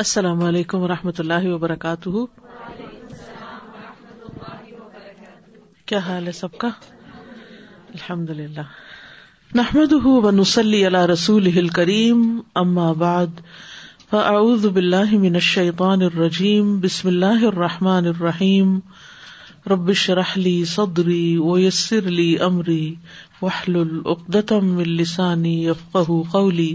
السلام علیکم و رحمۃ اللہ وبرکاتہ کیا حال ہے سب کا الحمد للہ محمد رسول کریم بعد فاعوذ فاؤد من نشبان الرجیم بسم اللہ الرحمٰن الرحیم ربش رحلی صدری ویسر لی علی عمری وحلتم السانی قولی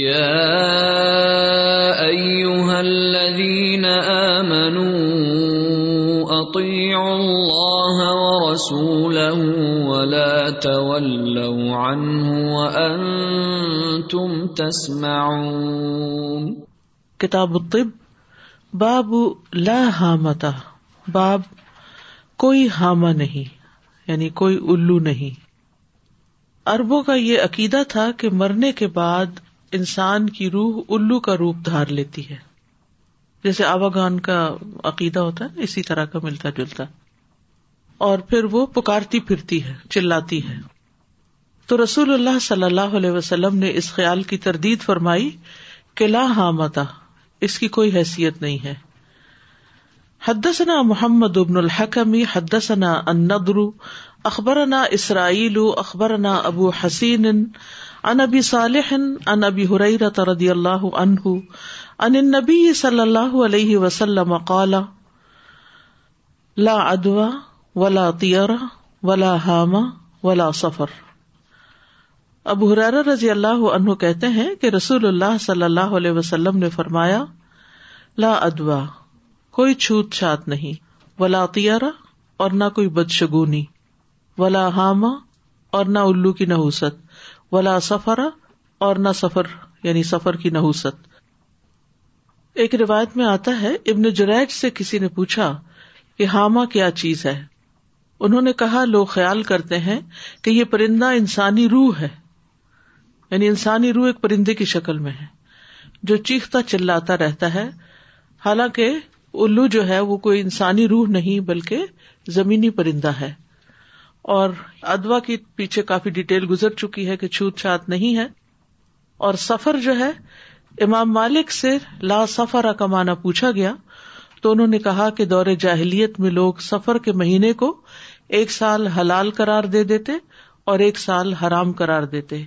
يا أيها الذين آمنوا أطيعوا الله ورسوله ولا تولوا عنه وأنتم تسمعون کتاب باب لا باب کوئی لامہ نہیں یعنی کوئی الو نہیں اربوں کا یہ عقیدہ تھا کہ مرنے کے بعد انسان کی روح الو کا روپ دھار لیتی ہے جیسے گان کا عقیدہ ہوتا ہے اسی طرح کا ملتا جلتا اور پھر وہ پکارتی پھرتی ہے چلاتی ہے تو رسول اللہ صلی اللہ علیہ وسلم نے اس خیال کی تردید فرمائی کہ لا ہامتا اس کی کوئی حیثیت نہیں ہے حدسنا محمد ابن الحکمی حدسنا اندرو اخبرنا اسرائیل اخبرنا ابو حسین ان ابی ابی صالح ان اللہ عنہ ان النبی صلی اللہ علیہ وسلم قال لا ادوا اللہ عنہ کہتے ہیں کہ رسول اللہ صلی اللہ علیہ وسلم نے فرمایا لا ادوا کوئی چھوت چھات نہیں ولا تیارا اور نہ کوئی بدشگونی ولا ولاحامہ اور نہ الو کی نحوست ولا سفر اور نہ سفر یعنی سفر کی نحوست ایک روایت میں آتا ہے ابن جریج سے کسی نے پوچھا کہ ہاما کیا چیز ہے انہوں نے کہا لوگ خیال کرتے ہیں کہ یہ پرندہ انسانی روح ہے یعنی انسانی روح ایک پرندے کی شکل میں ہے جو چیختا چلاتا رہتا ہے حالانکہ الو جو ہے وہ کوئی انسانی روح نہیں بلکہ زمینی پرندہ ہے اور ادوا کی پیچھے کافی ڈیٹیل گزر چکی ہے کہ چھوت چھات نہیں ہے اور سفر جو ہے امام مالک سے لا کا کمانا پوچھا گیا تو انہوں نے کہا کہ دور جاہلیت میں لوگ سفر کے مہینے کو ایک سال حلال کرار دے دیتے اور ایک سال حرام کرار دیتے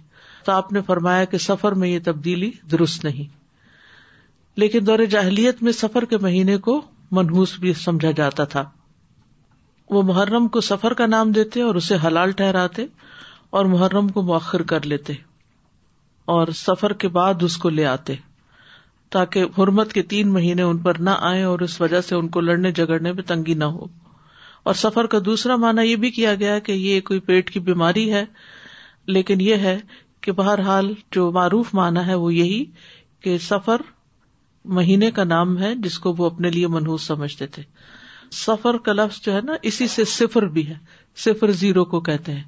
تو آپ نے فرمایا کہ سفر میں یہ تبدیلی درست نہیں لیکن دور جاہلیت میں سفر کے مہینے کو منہوس بھی سمجھا جاتا تھا وہ محرم کو سفر کا نام دیتے اور اسے حلال ٹھہراتے اور محرم کو مؤخر کر لیتے اور سفر کے بعد اس کو لے آتے تاکہ حرمت کے تین مہینے ان پر نہ آئے اور اس وجہ سے ان کو لڑنے جگڑنے میں تنگی نہ ہو اور سفر کا دوسرا معنی یہ بھی کیا گیا کہ یہ کوئی پیٹ کی بیماری ہے لیکن یہ ہے کہ بہرحال جو معروف معنی ہے وہ یہی کہ سفر مہینے کا نام ہے جس کو وہ اپنے لیے منحوس سمجھتے تھے سفر کا لفظ جو ہے نا اسی سے صفر بھی ہے صفر زیرو کو کہتے ہیں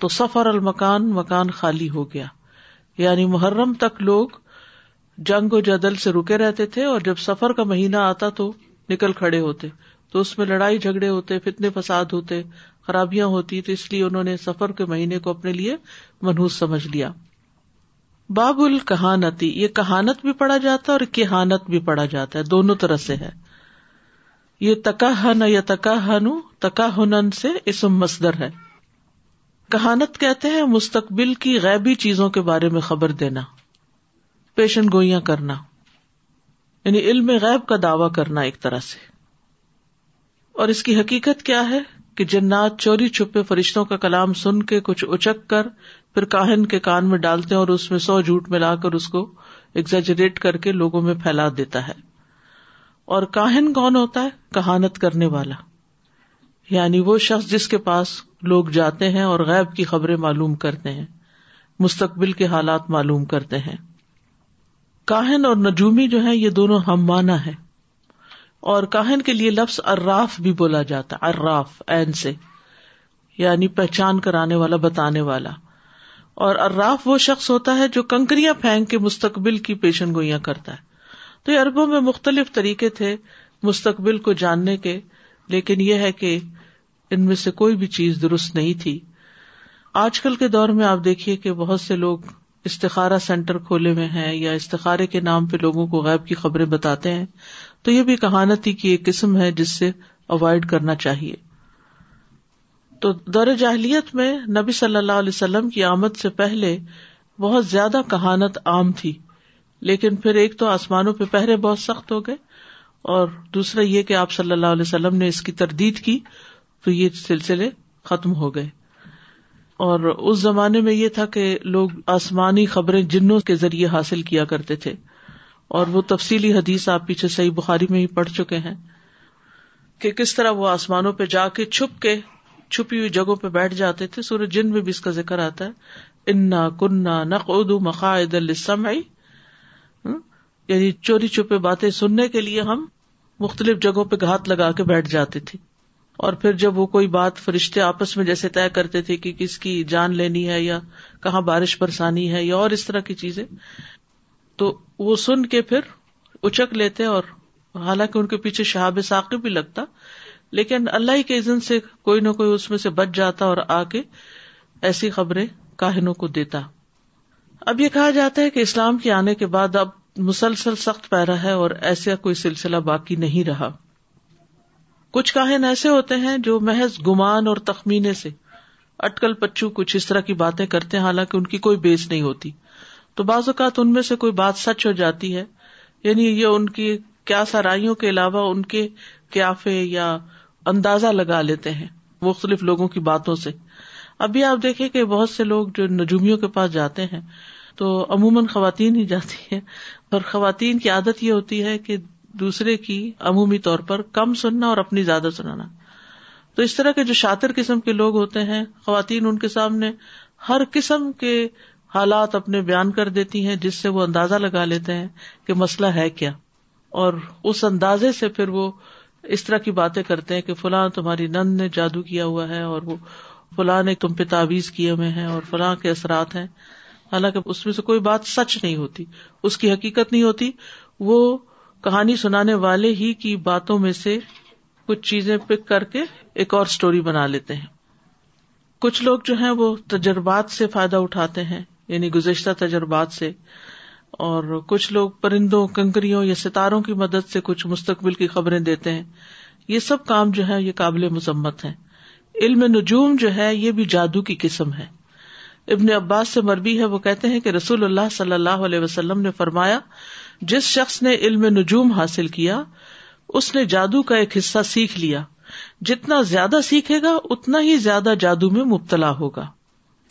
تو سفر المکان مکان خالی ہو گیا یعنی محرم تک لوگ جنگ و جدل سے رکے رہتے تھے اور جب سفر کا مہینہ آتا تو نکل کھڑے ہوتے تو اس میں لڑائی جھگڑے ہوتے فتنے فساد ہوتے خرابیاں ہوتی تو اس لیے انہوں نے سفر کے مہینے کو اپنے لیے منہوس سمجھ لیا باب الکہانتی یہ کہانت بھی پڑھا جاتا ہے اور کہانت بھی پڑھا جاتا ہے دونوں طرح سے ہے یہ تکا ہن یا تکا ہنو تکا سے اسم مصدر ہے کہانت کہتے ہیں مستقبل کی غیبی چیزوں کے بارے میں خبر دینا پیشن گوئیاں کرنا یعنی علم غیب کا دعوی کرنا ایک طرح سے اور اس کی حقیقت کیا ہے کہ جنات چوری چھپے فرشتوں کا کلام سن کے کچھ اچک کر پھر کاہن کے کان میں ڈالتے ہیں اور اس میں سو جھوٹ ملا کر اس کو ایگزیجریٹ کر کے لوگوں میں پھیلا دیتا ہے اور کاہن کون ہوتا ہے کہانت کرنے والا یعنی وہ شخص جس کے پاس لوگ جاتے ہیں اور غیب کی خبریں معلوم کرتے ہیں مستقبل کے حالات معلوم کرتے ہیں کاہن اور نجومی جو ہے یہ دونوں ہم مانا ہے اور کاہن کے لیے لفظ اراف بھی بولا جاتا ہے اراف این سے یعنی پہچان کرانے والا بتانے والا اور اراف وہ شخص ہوتا ہے جو کنکریاں پھینک کے مستقبل کی پیشن گوئیاں کرتا ہے یہ اربوں میں مختلف طریقے تھے مستقبل کو جاننے کے لیکن یہ ہے کہ ان میں سے کوئی بھی چیز درست نہیں تھی آج کل کے دور میں آپ دیکھیے کہ بہت سے لوگ استخارہ سینٹر کھولے ہوئے ہیں یا استخارے کے نام پہ لوگوں کو غائب کی خبریں بتاتے ہیں تو یہ بھی کہانتی کی ایک قسم ہے جس سے اوائڈ کرنا چاہیے تو دور جاہلیت میں نبی صلی اللہ علیہ وسلم کی آمد سے پہلے بہت زیادہ کہانت عام تھی لیکن پھر ایک تو آسمانوں پہ پہرے بہت سخت ہو گئے اور دوسرا یہ کہ آپ صلی اللہ علیہ وسلم نے اس کی تردید کی تو یہ سلسلے ختم ہو گئے اور اس زمانے میں یہ تھا کہ لوگ آسمانی خبریں جنوں کے ذریعے حاصل کیا کرتے تھے اور وہ تفصیلی حدیث آپ پیچھے صحیح بخاری میں ہی پڑھ چکے ہیں کہ کس طرح وہ آسمانوں پہ جا کے چھپ کے چھپی ہوئی جگہوں پہ بیٹھ جاتے تھے سورج جن میں بھی اس کا ذکر آتا ہے انا کنہ نق ادو مقاعد السمعی یعنی چوری چھپے باتیں سننے کے لیے ہم مختلف جگہوں پہ گھات لگا کے بیٹھ جاتے تھے اور پھر جب وہ کوئی بات فرشتے آپس میں جیسے طے کرتے تھے کہ کس کی جان لینی ہے یا کہاں بارش برسانی ہے یا اور اس طرح کی چیزیں تو وہ سن کے پھر اچک لیتے اور حالانکہ ان کے پیچھے شہاب ثاقب بھی لگتا لیکن اللہ کے عزن سے کوئی نہ کوئی اس میں سے بچ جاتا اور آ کے ایسی خبریں کاہنوں کو دیتا اب یہ کہا جاتا ہے کہ اسلام کے آنے کے بعد اب مسلسل سخت پہ رہا ہے اور ایسا کوئی سلسلہ باقی نہیں رہا کچھ کاہن ایسے ہوتے ہیں جو محض گمان اور تخمینے سے اٹکل پچو کچھ اس طرح کی باتیں کرتے ہیں حالانکہ ان کی کوئی بیس نہیں ہوتی تو بعض اوقات ان میں سے کوئی بات سچ ہو جاتی ہے یعنی یہ ان کی کیا سرائیوں کے علاوہ ان کے قیافے یا اندازہ لگا لیتے ہیں مختلف لوگوں کی باتوں سے ابھی آپ دیکھیں کہ بہت سے لوگ جو نجومیوں کے پاس جاتے ہیں تو عموماً خواتین ہی جاتی ہیں اور خواتین کی عادت یہ ہوتی ہے کہ دوسرے کی عمومی طور پر کم سننا اور اپنی زیادہ سنانا تو اس طرح کے جو شاطر قسم کے لوگ ہوتے ہیں خواتین ان کے سامنے ہر قسم کے حالات اپنے بیان کر دیتی ہیں جس سے وہ اندازہ لگا لیتے ہیں کہ مسئلہ ہے کیا اور اس اندازے سے پھر وہ اس طرح کی باتیں کرتے ہیں کہ فلاں تمہاری نند نے جادو کیا ہوا ہے اور وہ فلاں نے تم پہ تعویذ کیے ہوئے ہیں اور فلاں کے اثرات ہیں حالانکہ اس میں سے کوئی بات سچ نہیں ہوتی اس کی حقیقت نہیں ہوتی وہ کہانی سنانے والے ہی کی باتوں میں سے کچھ چیزیں پک کر کے ایک اور اسٹوری بنا لیتے ہیں کچھ لوگ جو ہیں وہ تجربات سے فائدہ اٹھاتے ہیں یعنی گزشتہ تجربات سے اور کچھ لوگ پرندوں کنکریوں یا ستاروں کی مدد سے کچھ مستقبل کی خبریں دیتے ہیں یہ سب کام جو ہے یہ قابل مذمت ہے علم نجوم جو ہے یہ بھی جادو کی قسم ہے ابن عباس سے مربی ہے وہ کہتے ہیں کہ رسول اللہ صلی اللہ علیہ وسلم نے فرمایا جس شخص نے علم نجوم حاصل کیا اس نے جادو کا ایک حصہ سیکھ لیا جتنا زیادہ سیکھے گا اتنا ہی زیادہ جادو میں مبتلا ہوگا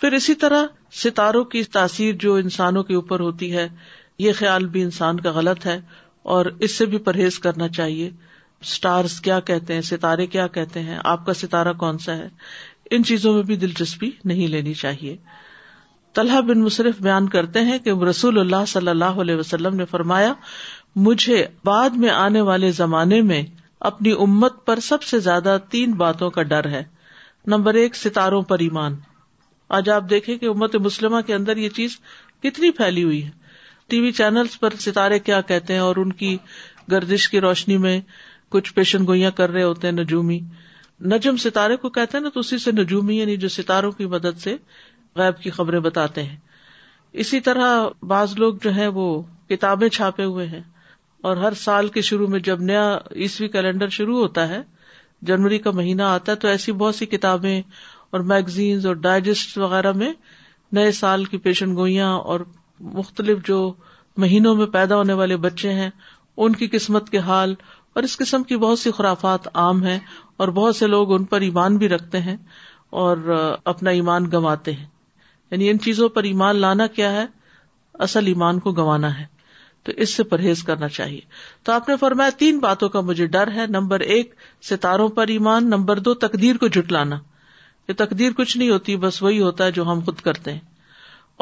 پھر اسی طرح ستاروں کی تاثیر جو انسانوں کے اوپر ہوتی ہے یہ خیال بھی انسان کا غلط ہے اور اس سے بھی پرہیز کرنا چاہیے اسٹارس کیا کہتے ہیں ستارے کیا کہتے ہیں آپ کا ستارہ کون سا ہے ان چیزوں میں بھی دلچسپی نہیں لینی چاہیے طلحہ بن مصرف بیان کرتے ہیں کہ رسول اللہ صلی اللہ علیہ وسلم نے فرمایا مجھے بعد میں آنے والے زمانے میں اپنی امت پر سب سے زیادہ تین باتوں کا ڈر ہے نمبر ایک ستاروں پر ایمان آج آپ دیکھیں کہ امت مسلمہ کے اندر یہ چیز کتنی پھیلی ہوئی ہے ٹی وی چینلز پر ستارے کیا کہتے ہیں اور ان کی گردش کی روشنی میں کچھ پیشن گوئیاں کر رہے ہوتے ہیں نجومی نجم ستارے کو کہتے ہیں نا تو اسی سے نجومی یعنی جو ستاروں کی مدد سے غیب کی خبریں بتاتے ہیں اسی طرح بعض لوگ جو ہیں وہ کتابیں چھاپے ہوئے ہیں اور ہر سال کے شروع میں جب نیا عیسوی کیلنڈر شروع ہوتا ہے جنوری کا مہینہ آتا ہے تو ایسی بہت سی کتابیں اور میگزینز اور ڈائجسٹ وغیرہ میں نئے سال کی پیشن گوئیاں اور مختلف جو مہینوں میں پیدا ہونے والے بچے ہیں ان کی قسمت کے حال اور اس قسم کی بہت سی خرافات عام ہیں اور بہت سے لوگ ان پر ایمان بھی رکھتے ہیں اور اپنا ایمان گنواتے ہیں یعنی ان چیزوں پر ایمان لانا کیا ہے اصل ایمان کو گنوانا ہے تو اس سے پرہیز کرنا چاہیے تو آپ نے فرمایا تین باتوں کا مجھے ڈر ہے نمبر ایک ستاروں پر ایمان نمبر دو تقدیر کو جٹ لانا یہ تقدیر کچھ نہیں ہوتی بس وہی ہوتا ہے جو ہم خود کرتے ہیں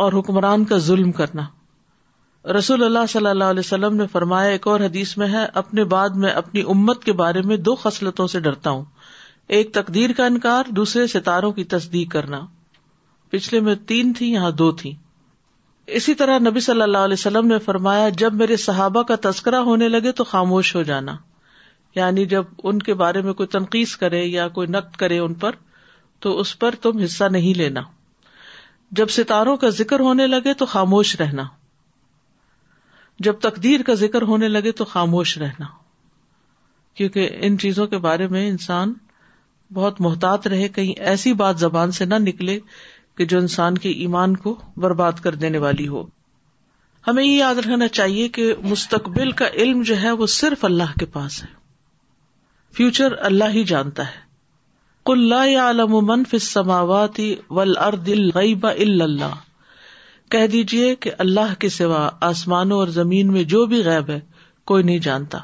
اور حکمران کا ظلم کرنا رسول اللہ صلی اللہ علیہ وسلم نے فرمایا ایک اور حدیث میں ہے اپنے بعد میں اپنی امت کے بارے میں دو خصلتوں سے ڈرتا ہوں ایک تقدیر کا انکار دوسرے ستاروں کی تصدیق کرنا پچھلے میں تین تھی یہاں دو تھی اسی طرح نبی صلی اللہ علیہ وسلم نے فرمایا جب میرے صحابہ کا تذکرہ ہونے لگے تو خاموش ہو جانا یعنی جب ان کے بارے میں کوئی تنقید کرے یا کوئی نقد کرے ان پر تو اس پر تم حصہ نہیں لینا جب ستاروں کا ذکر ہونے لگے تو خاموش رہنا جب تقدیر کا ذکر ہونے لگے تو خاموش رہنا کیونکہ ان چیزوں کے بارے میں انسان بہت محتاط رہے کہیں ایسی بات زبان سے نہ نکلے کہ جو انسان کے ایمان کو برباد کر دینے والی ہو ہمیں یہ یاد رکھنا چاہیے کہ مستقبل کا علم جو ہے وہ صرف اللہ کے پاس ہے فیوچر اللہ ہی جانتا ہے کل یا کہہ دیجیے کہ اللہ کے سوا آسمانوں اور زمین میں جو بھی غائب ہے کوئی نہیں جانتا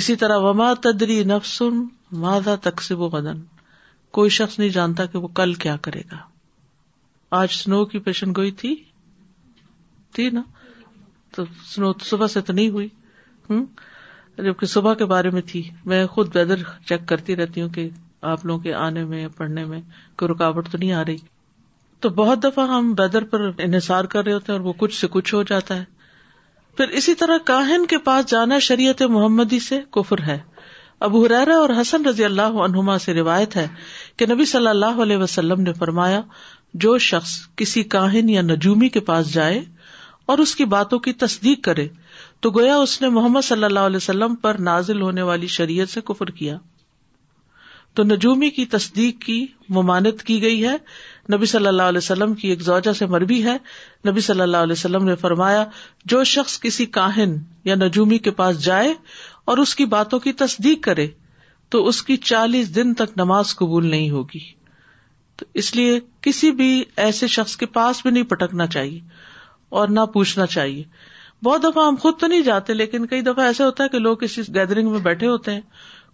اسی طرح وما تدری نفسم مادا تقسیب و بدن کوئی شخص نہیں جانتا کہ وہ کل کیا کرے گا آج سنو کی پیشن گوئی تھی تھی نا تو سنو صبح سے تو نہیں ہوئی ہوں جبکہ صبح کے بارے میں تھی میں خود ویدر چیک کرتی رہتی ہوں کہ آپ لوگوں کے آنے میں پڑھنے میں کوئی رکاوٹ تو نہیں آ رہی تو بہت دفعہ ہم ویدر پر انحصار کر رہے ہوتے ہیں اور وہ کچھ سے کچھ ہو جاتا ہے پھر اسی طرح کاہن کے پاس جانا شریعت محمدی سے کفر ہے ابو حرارہ اور حسن رضی اللہ عنہما سے روایت ہے کہ نبی صلی اللہ علیہ وسلم نے فرمایا جو شخص کسی کاہن یا نجومی کے پاس جائے اور اس کی باتوں کی تصدیق کرے تو گویا اس نے محمد صلی اللہ علیہ وسلم پر نازل ہونے والی شریعت سے کفر کیا تو نجومی کی تصدیق کی ممانت کی گئی ہے نبی صلی اللہ علیہ وسلم کی ایک زوجہ سے مربی ہے نبی صلی اللہ علیہ وسلم نے فرمایا جو شخص کسی کاہن یا نجومی کے پاس جائے اور اس کی باتوں کی تصدیق کرے تو اس کی چالیس دن تک نماز قبول نہیں ہوگی تو اس لیے کسی بھی ایسے شخص کے پاس بھی نہیں پٹکنا چاہیے اور نہ پوچھنا چاہیے بہت دفعہ ہم خود تو نہیں جاتے لیکن کئی دفعہ ایسا ہوتا ہے کہ لوگ کسی گیدرنگ میں بیٹھے ہوتے ہیں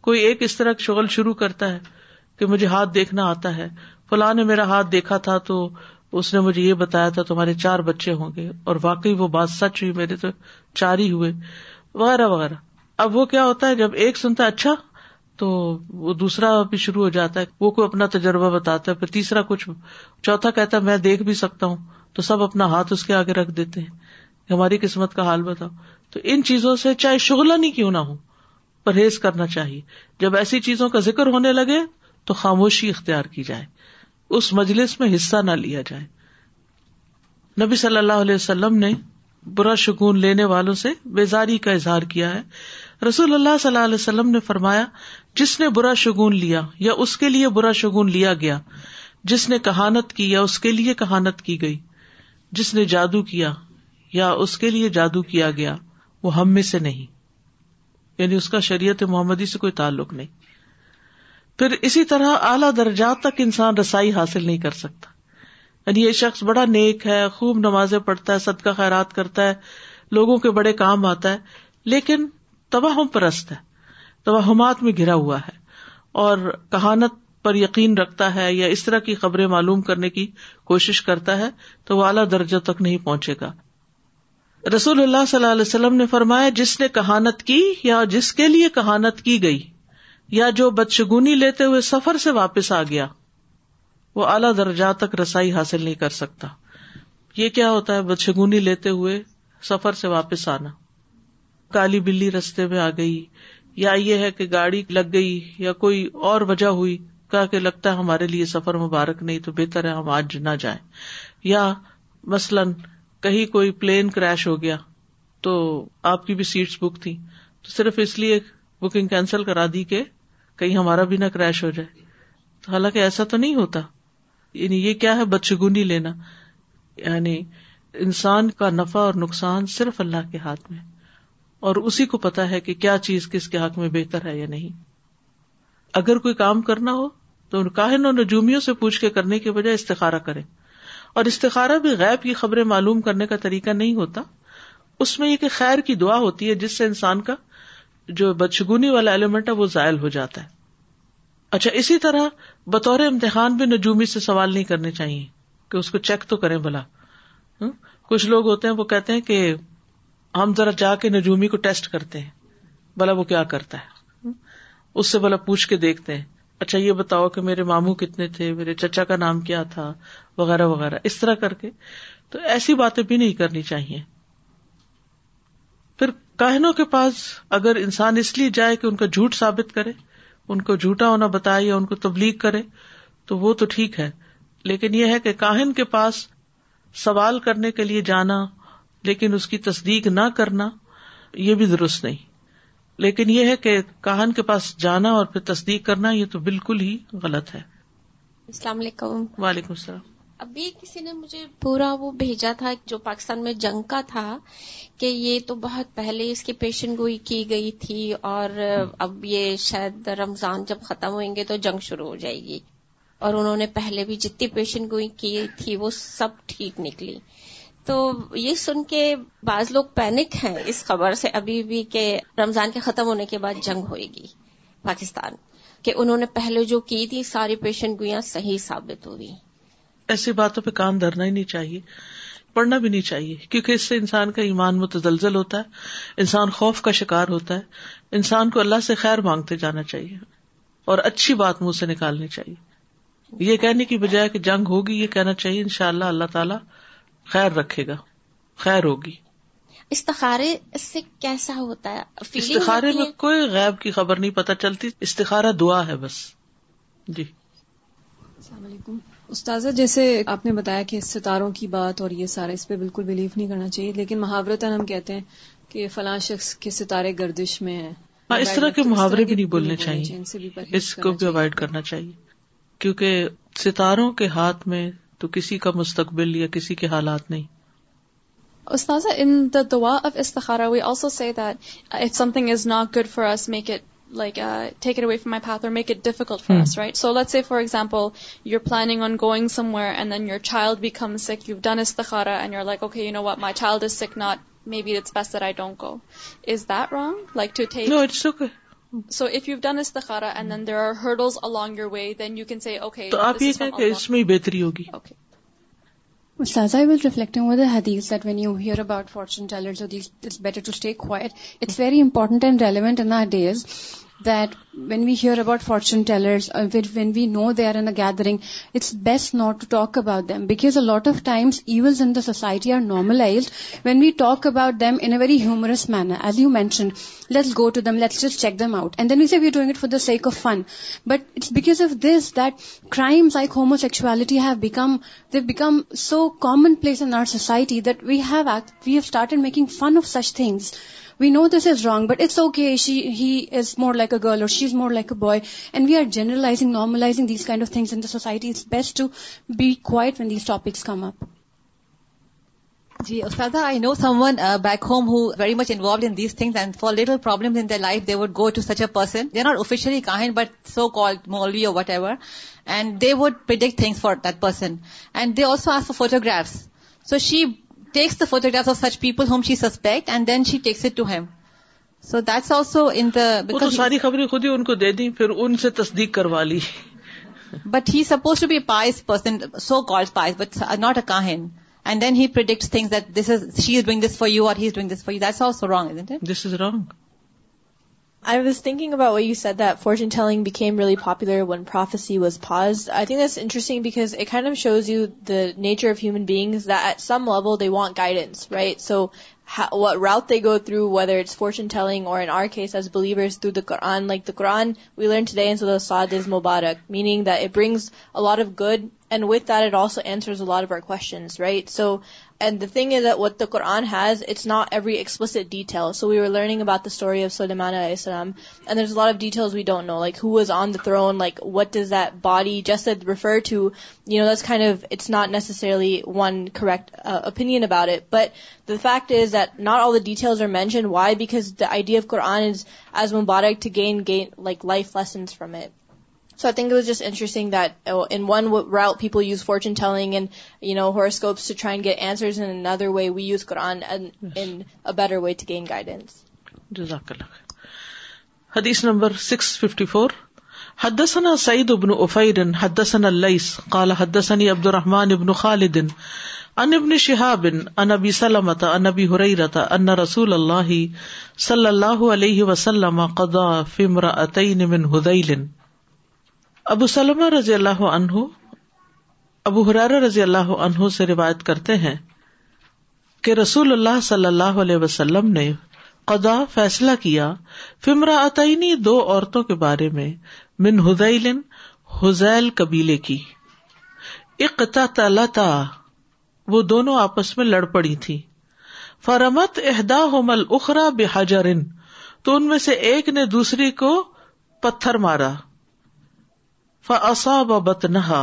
کوئی ایک اس طرح شغل شروع کرتا ہے کہ مجھے ہاتھ دیکھنا آتا ہے فلاں نے میرا ہاتھ دیکھا تھا تو اس نے مجھے یہ بتایا تھا تمہارے چار بچے ہوں گے اور واقعی وہ بات سچ ہوئی میرے تو چار ہی ہوئے وغیرہ وغیرہ اب وہ کیا ہوتا ہے جب ایک سنتا ہے اچھا تو وہ دوسرا بھی شروع ہو جاتا ہے وہ کوئی اپنا تجربہ بتاتا ہے پھر تیسرا کچھ چوتھا کہتا ہے میں دیکھ بھی سکتا ہوں تو سب اپنا ہاتھ اس کے آگے رکھ دیتے ہیں ہماری قسمت کا حال بتاؤ تو ان چیزوں سے چاہے شغلہ نہیں کیوں نہ ہو پرہیز کرنا چاہیے جب ایسی چیزوں کا ذکر ہونے لگے تو خاموشی اختیار کی جائے اس مجلس میں حصہ نہ لیا جائے نبی صلی اللہ علیہ وسلم نے برا شکون لینے والوں سے بیزاری کا اظہار کیا ہے رسول اللہ صلی اللہ علیہ وسلم نے فرمایا جس نے برا شگون لیا یا اس کے لیے برا شگون لیا گیا جس نے کہانت کی یا اس کے لیے کہانت کی گئی جس نے جادو کیا یا اس کے لیے جادو کیا گیا وہ ہم میں سے نہیں یعنی اس کا شریعت محمدی سے کوئی تعلق نہیں پھر اسی طرح اعلی درجات تک انسان رسائی حاصل نہیں کر سکتا یعنی یہ شخص بڑا نیک ہے خوب نمازیں پڑھتا ہے صدقہ خیرات کرتا ہے لوگوں کے بڑے کام آتا ہے لیکن تباہ پرست ہے توہمات میں گھرا ہوا ہے اور کہانت پر یقین رکھتا ہے یا اس طرح کی خبریں معلوم کرنے کی کوشش کرتا ہے تو وہ اعلیٰ درجہ تک نہیں پہنچے گا رسول اللہ صلی اللہ علیہ وسلم نے فرمایا جس نے کہانت کی یا جس کے لیے کہانت کی گئی یا جو بدشگونی لیتے ہوئے سفر سے واپس آ گیا وہ اعلیٰ درجہ تک رسائی حاصل نہیں کر سکتا یہ کیا ہوتا ہے بدشگونی لیتے ہوئے سفر سے واپس آنا کالی بلی رستے میں آ گئی یا یہ ہے کہ گاڑی لگ گئی یا کوئی اور وجہ ہوئی کہا کہ لگتا ہے ہمارے لیے سفر مبارک نہیں تو بہتر ہے ہم آج نہ جائیں یا مثلاً کہیں کوئی پلین کریش ہو گیا تو آپ کی بھی سیٹس بک تھی تو صرف اس لیے بکنگ کینسل کرا دی کہ کہیں ہمارا بھی نہ کریش ہو جائے حالانکہ ایسا تو نہیں ہوتا یعنی یہ کیا ہے بدشگونی لینا یعنی انسان کا نفع اور نقصان صرف اللہ کے ہاتھ میں اور اسی کو پتا ہے کہ کیا چیز کس کے حق میں بہتر ہے یا نہیں اگر کوئی کام کرنا ہو تو نجومیوں سے پوچھ کے کرنے بجائے استخارا کرے اور استخارا بھی غیب کی خبریں معلوم کرنے کا طریقہ نہیں ہوتا اس میں یہ کہ خیر کی دعا ہوتی ہے جس سے انسان کا جو بدشگونی والا ایلیمنٹ ہے وہ زائل ہو جاتا ہے اچھا اسی طرح بطور امتحان بھی نجومی سے سوال نہیں کرنے چاہیے کہ اس کو چیک تو کریں بلا کچھ لوگ ہوتے ہیں وہ کہتے ہیں کہ ہم ذرا جا کے نجومی کو ٹیسٹ کرتے ہیں بلا وہ کیا کرتا ہے اس سے بلا پوچھ کے دیکھتے ہیں اچھا یہ بتاؤ کہ میرے ماموں کتنے تھے میرے چچا کا نام کیا تھا وغیرہ وغیرہ اس طرح کر کے تو ایسی باتیں بھی نہیں کرنی چاہیے پھر کاہنوں کے پاس اگر انسان اس لیے جائے کہ ان کا جھوٹ ثابت کرے ان کو جھوٹا ہونا بتائے یا ان کو تبلیغ کرے تو وہ تو ٹھیک ہے لیکن یہ ہے کہ کاہن کے پاس سوال کرنے کے لیے جانا لیکن اس کی تصدیق نہ کرنا یہ بھی درست نہیں لیکن یہ ہے کہ کہان کے پاس جانا اور پھر تصدیق کرنا یہ تو بالکل ہی غلط ہے السلام علیکم وعلیکم السلام ابھی کسی نے مجھے پورا وہ بھیجا تھا جو پاکستان میں جنگ کا تھا کہ یہ تو بہت پہلے اس کی پیشن گوئی کی گئی تھی اور اب یہ شاید رمضان جب ختم ہوئیں گے تو جنگ شروع ہو جائے گی اور انہوں نے پہلے بھی جتنی پیشن گوئی کی تھی وہ سب ٹھیک نکلی تو یہ سن کے بعض لوگ پینک ہیں اس خبر سے ابھی بھی کہ رمضان کے ختم ہونے کے بعد جنگ ہوئے گی پاکستان کہ انہوں نے پہلے جو کی تھی ساری پیشن گوئیاں صحیح ثابت ہوئی ایسی باتوں پہ کام دھرنا ہی نہیں چاہیے پڑھنا بھی نہیں چاہیے کیونکہ اس سے انسان کا ایمان متزلزل ہوتا ہے انسان خوف کا شکار ہوتا ہے انسان کو اللہ سے خیر مانگتے جانا چاہیے اور اچھی بات منہ سے نکالنی چاہیے یہ کہنے کی بجائے کہ جنگ ہوگی یہ کہنا چاہیے ان شاء اللہ اللہ تعالی خیر رکھے گا خیر ہوگی استخارے سے کیسا ہوتا ہے استخارے میں کوئی غیب کی خبر نہیں پتہ چلتی استخارہ دعا ہے بس جی السلام علیکم استاذہ جیسے آپ نے بتایا کہ ستاروں کی بات اور یہ سارا اس پہ بالکل بلیو نہیں کرنا چاہیے لیکن محاورت ہم کہتے ہیں کہ فلاں شخص کے ستارے گردش میں ہیں ہاں، اس طرح کے محاورے بھی نہیں بولنے چاہیے اس کو بھی اوائڈ کرنا چاہیے کیونکہ ستاروں کے ہاتھ میں کسی کا مستقبل یا کسی کے حالات نہیں استاذ ان دا دعا of استخارا we also say that it something is not good for ایک it like take away for my father make it difficult for us right so let's see for example you planning on going somewhere and then your child been sick you done استخارا and your like okay you know what my child is sick not me it's better I don't go is that wrong like to takes so if you done استخارا and then there are doors along your way then you can see okay بہتری ہوگی okay reflecting I will reflecting that when that when you fortune about fortune these, better to to stay it's very very and relevant relevant in our days. that when we hear about fortune tellers, uh, when we know they are in a gathering, it's best not to talk about them, because a lot of times evils in the society are normalized when we talk about them in a very humorous manner. As you mentioned, let's go to them, let's just check them out. And then we say we're doing it for the sake of fun. But it's because of this that crimes like homosexuality they've become so commonplace in our society that we have started making fun of such things. We know this is wrong, but it's okay. He is more like a girl, or she's more like a boy. And we are generalizing, normalizing these kind of things in the society. It's best to be quiet when these topics come up. Ji, Ustada, I know someone uh, back home who very much involved in these things, and for little problems in their life, they would go to such a person. They're not officially kahin, but so-called Molvi or whatever. And they would predict things for that person. And they also ask for photographs. So she takes people home she suspect and then she takes it to him so دلس تو ساری خبریں خود ہی ان کو دے دیں پھر ان سے تصدیق کروا لی but he suppose to be pious person so call but not a کاہن and then he predict things this is she is doing this for you or is doing this for you that's also wrong this is wrong I was thinking about what you said, that fortune telling became really popular when prophecy was paused. I think that's interesting because it kind of shows you the nature of human beings, that at some level they want guidance, right? So what route they go through, whether it's fortune telling or in our case as believers through the Quran, like the Quran we learned today in Surah Sad is Mubarak, meaning that it brings a lot of good, and with that it also answers a lot of our questions, right? So and the thing is the what the Quran has it's not every aspect detail so we are learning about the story of سلیمان علیہ السلام of that we doubt know like who is on the throne like what is the باری جس it prefer to you know it's not necessary one correct opinion about it but the fact is that not of the date mention why because the idea of Quran is is mubarak to gain gain like life lessons from it So I think it was just interesting that in in one route people use use fortune telling and and and you know horoscopes to to try get answers, another way way we Quran yes. a better gain guidance. 654 حدثنا سعيد بن أفير حدثنا الس قال حدثني عبد الرحمن بن خالد عن ابن عن ابي سلمة عن ابي هريرة ان رسول الله صلى الله عليه وسلم قضى في امرأتين من هذيل ابو سلم رضی اللہ عنہ ابو حرار رضی اللہ عنہ سے روایت کرتے ہیں کہ رسول اللہ صلی اللہ علیہ وسلم نے قدا فیصلہ کیا فمرا عطنی دو عورتوں کے بارے میں من ہدیل حزیل قبیلے کی اقتا تلتا وہ دونوں آپس میں لڑ پڑی تھی فرمت اہدا ہومل اخرا بحجرن تو ان میں سے ایک نے دوسری کو پتھر مارا بت نہا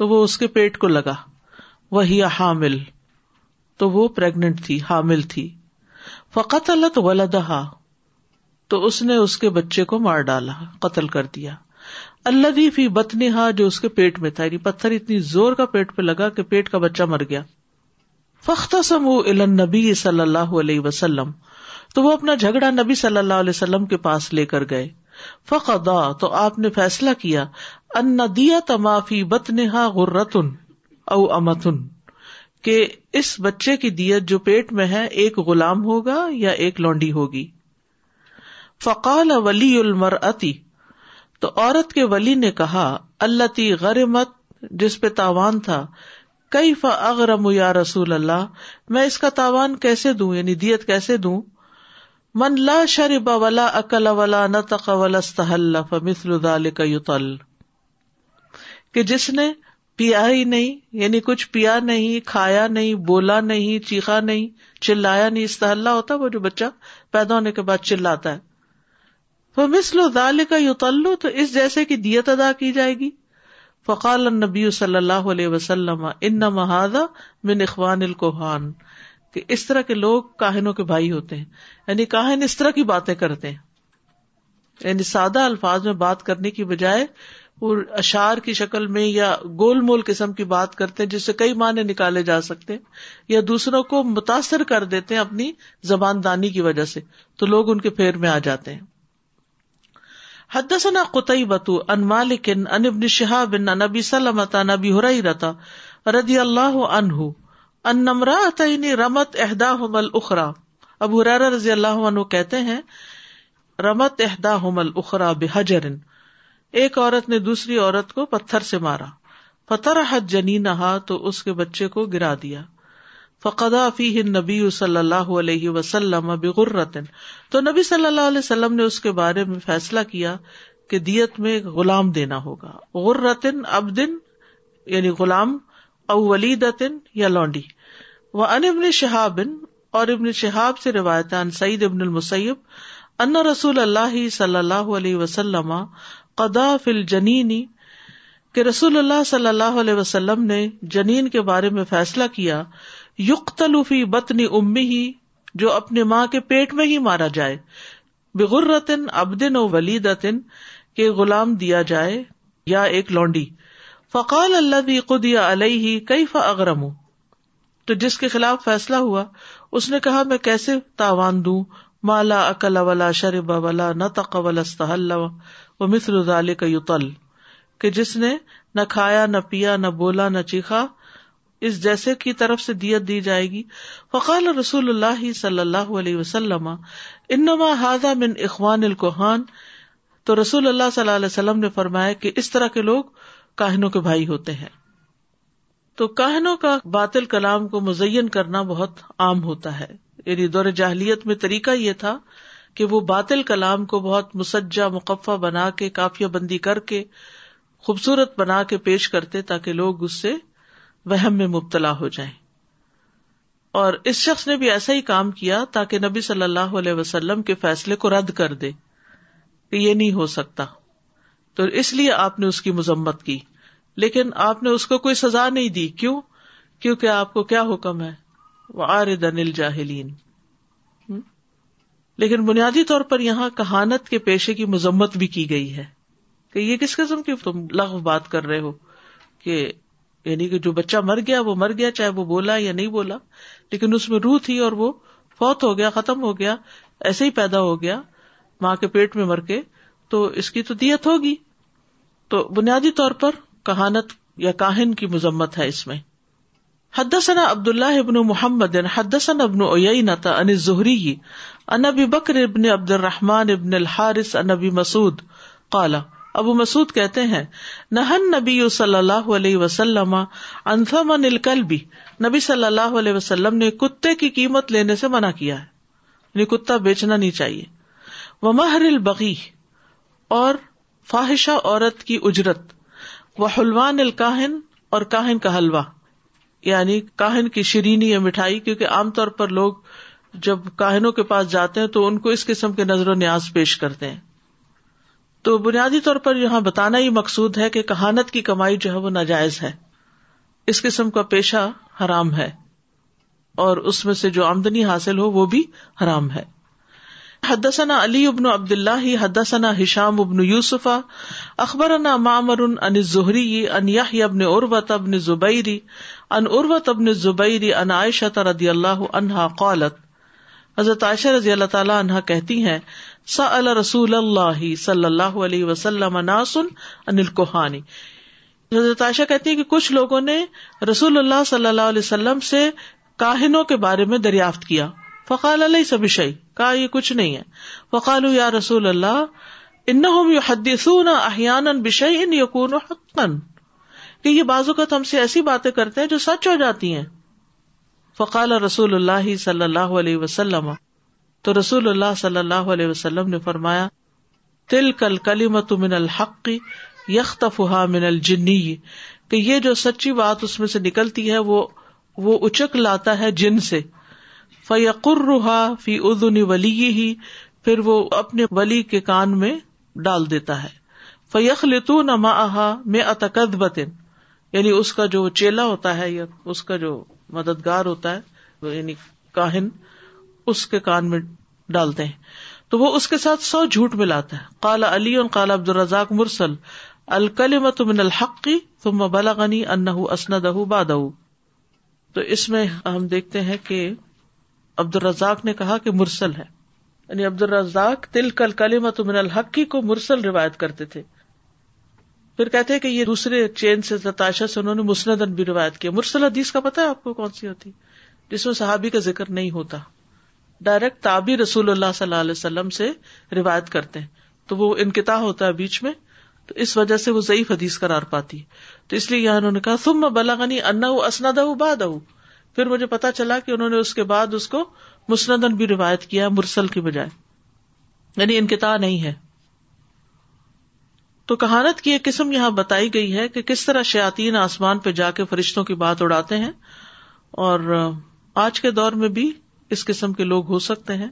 تو وہ اس کے پیٹ کو لگا وہی حامل تو وہ پریگنٹ تھی حامل تھی فقت الت و لدہ تو اس نے اس کے بچے کو مار ڈالا قتل کر دیا اللہ فی بت نہا جو اس کے پیٹ میں تھا یعنی پتھر اتنی زور کا پیٹ پہ لگا کہ پیٹ کا بچہ مر گیا فخت سم نبی صلی اللہ علیہ وسلم تو وہ اپنا جھگڑا نبی صلی اللہ علیہ وسلم کے پاس لے کر گئے فق تو آپ نے فیصلہ کیا ان دیا تمافی غرتن او امتن اس بچے کی دیت جو پیٹ میں ہے ایک غلام ہوگا یا ایک لونڈی ہوگی فقال ولی المر اتی تو عورت کے ولی نے کہا اللہ تی غرمت مت جس پہ تاوان تھا کئی اغرم یا رسول اللہ میں اس کا تاوان کیسے دوں یعنی دیت کیسے دوں من لا شرب ولا اکل ولا ولا فمثل کہ جس نے پیا ہی نہیں یعنی کچھ پیا نہیں کھایا نہیں بولا نہیں چیخا نہیں چلایا نہیں استحلہ ہوتا وہ جو بچہ پیدا ہونے کے بعد چلاتا ہے فمثل ذلك يطل تو اس جیسے کی دیت ادا کی جائے گی فقال النبی صلی اللہ علیہ وسلم انہاجا من اخوان القحان کہ اس طرح کے لوگ کاہنوں کے بھائی ہوتے ہیں یعنی کاہن اس طرح کی باتیں کرتے ہیں یعنی سادہ الفاظ میں بات کرنے کی بجائے وہ اشار کی شکل میں یا گول مول قسم کی بات کرتے ہیں جس سے کئی معنی نکالے جا سکتے ہیں یا دوسروں کو متاثر کر دیتے ہیں اپنی زبان دانی کی وجہ سے تو لوگ ان کے پھیر میں آ جاتے ہیں حدثنا قطعی بتو ان مالکن شہابن نبی سلمت نبی رضی اللہ عنہ ان نمرا رمت اہدا حمل اخرا اب حرارا رضی اللہ عنہ کہتے ہیں رمت اہدا حمل اخرا بحجرن ایک عورت نے دوسری عورت کو پتھر سے مارا پتھر حد جنی نہا تو اس کے بچے کو گرا دیا فقدا فی نبی صلی اللہ علیہ وسلم بغرتن تو نبی صلی اللہ علیہ وسلم نے اس کے بارے میں فیصلہ کیا کہ دیت میں غلام دینا ہوگا غرتن اب دن یعنی غلام اولید اطن یا لونڈی و ان ابن شہابن اور ابن شہاب سے روایت ان سعید ابن المسیب ان رسول اللہ صلی اللہ علیہ وسلم قدا فل رسول اللہ صلی اللہ علیہ وسلم نے جنین کے بارے میں فیصلہ کیا یوختلوفی بطن امی ہی جو اپنے ماں کے پیٹ میں ہی مارا جائے بغرتن ابدن و ولید اطن کے غلام دیا جائے یا ایک لونڈی فقال اللہ بھی خد یا علیہ کئی فا اگرم ہوں تو جس کے خلاف فیصلہ ہوا اس نے کہا میں کیسے تاوان دوں مالا اقلا ولا شریب ولا نہ استحل و مصر کا یوتل جس نے نہ کھایا نہ پیا نہ بولا نہ چیخا اس جیسے کی طرف سے دیت دی جائے گی فقال رسول اللہ صلی اللہ علیہ وسلم انما من اخوان القحان تو رسول اللہ صلی اللہ علیہ وسلم نے فرمایا کہ اس طرح کے لوگ کاہنوں کے بھائی ہوتے ہیں تو کاہنوں کا باطل کلام کو مزین کرنا بہت عام ہوتا ہے یعنی دور جاہلیت میں طریقہ یہ تھا کہ وہ باطل کلام کو بہت مسجا مقفع بنا کے کافیہ بندی کر کے خوبصورت بنا کے پیش کرتے تاکہ لوگ اس سے وہم میں مبتلا ہو جائیں اور اس شخص نے بھی ایسا ہی کام کیا تاکہ نبی صلی اللہ علیہ وسلم کے فیصلے کو رد کر دے کہ یہ نہیں ہو سکتا تو اس لیے آپ نے اس کی مذمت کی لیکن آپ نے اس کو کوئی سزا نہیں دی کیوں کیونکہ آپ کو کیا حکم ہے وہ آر دن جاہلین لیکن بنیادی طور پر یہاں کہانت کے پیشے کی مذمت بھی کی گئی ہے کہ یہ کس قسم کی تم لغ بات کر رہے ہو کہ یعنی کہ جو بچہ مر گیا وہ مر گیا چاہے وہ بولا یا نہیں بولا لیکن اس میں روح تھی اور وہ فوت ہو گیا ختم ہو گیا ایسے ہی پیدا ہو گیا ماں کے پیٹ میں مر کے تو اس کی تو دیت ہوگی تو بنیادی طور پر کہانت یا کاہن کی مذمت ہے اس میں حدثنا عبد اللہ ابن محمد حدثنا ابن عین ان زہری ان ابی بکر ابن عبد الرحمن ابن الحارث ان ابی مسعود قال ابو مسعود کہتے ہیں نہن نبی صلی اللہ علیہ وسلم انثم الکلبی نبی صلی اللہ علیہ وسلم نے کتے کی قیمت لینے سے منع کیا ہے یعنی کتا بیچنا نہیں چاہیے وہ مہر البغی اور فاحشہ عورت کی اجرت حلوان الکاہن اور کاہن کا حلوہ یعنی کاہن کی شیرینی یا مٹھائی کیونکہ عام طور پر لوگ جب کاہنوں کے پاس جاتے ہیں تو ان کو اس قسم کے نظر و نیاز پیش کرتے ہیں تو بنیادی طور پر یہاں بتانا ہی مقصود ہے کہ کہانت کی کمائی جو ہے وہ ناجائز ہے اس قسم کا پیشہ حرام ہے اور اس میں سے جو آمدنی حاصل ہو وہ بھی حرام ہے حدثنا علی ابن عبد اللہ حدثنا ہشام ابن یوسف اخبرنا معمر ان زہری ان یحیی ابن عروت ابن زبیری ان عروت ابن زبیری ان عائشہ رضی اللہ عنہا قالت حضرت عائشہ رضی اللہ تعالیٰ عنہ کہتی ہیں سأل رسول اللہ صلی اللہ علیہ وسلم ناس ان الکوہانی حضرت عائشہ کہتی ہیں کہ کچھ لوگوں نے رسول اللہ صلی اللہ علیہ وسلم سے کاہنوں کے بارے میں دریافت کیا فقال علیہ سبشئی کہا یہ کچھ نہیں ہے وقالو یا رسول اللہ انہم یحدثون احیانا بشیء یکون حقا کہ یہ بعض اوقات ہم سے ایسی باتیں کرتے ہیں جو سچ ہو جاتی ہیں فقال رسول اللہ صلی اللہ علیہ وسلم تو رسول اللہ صلی اللہ علیہ وسلم نے فرمایا تل کل کلیمت من الحق یختفا من الجنی کہ یہ جو سچی بات اس میں سے نکلتی ہے وہ وہ اچک لاتا ہے جن سے فیقرا فی ادنی ولی ہی پھر وہ اپنے ولی کے کان میں ڈال دیتا ہے فیخ بتن یعنی اس کا جو چیلا ہوتا ہے یا اس کا جو مددگار ہوتا ہے یعنی کاہن اس کے کان میں ڈالتے ہیں تو وہ اس کے ساتھ سو جھوٹ ملاتا ہے کالا علی اور کالا عبد الرزاق مرسل الکل مت من الحقی تم بالغنی انہ اسند باد تو اس میں ہم دیکھتے ہیں کہ عبد الرزاق نے کہا کہ مرسل ہے یعنی عبد الرزاق تل کل کلیمت من الحقی کو مرسل روایت کرتے تھے پھر کہتے کہ یہ دوسرے چین سے سے انہوں نے مسندن بھی روایت کیا مرسل حدیث کا پتا آپ کو کون سی ہوتی جس میں صحابی کا ذکر نہیں ہوتا ڈائریکٹ تابی رسول اللہ صلی اللہ علیہ وسلم سے روایت کرتے ہیں تو وہ انکتا ہوتا ہے بیچ میں تو اس وجہ سے وہ ضعیف حدیث قرار پاتی تو اس لیے یہاں انہوں نے کہا بلاغنی انا باد پھر مجھے پتا چلا کہ انہوں نے اس کے بعد اس کو مسندن بھی روایت کیا مرسل کی بجائے یعنی انکتا نہیں ہے تو کہانت کی ایک قسم یہاں بتائی گئی ہے کہ کس طرح شیاتین آسمان پہ جا کے فرشتوں کی بات اڑاتے ہیں اور آج کے دور میں بھی اس قسم کے لوگ ہو سکتے ہیں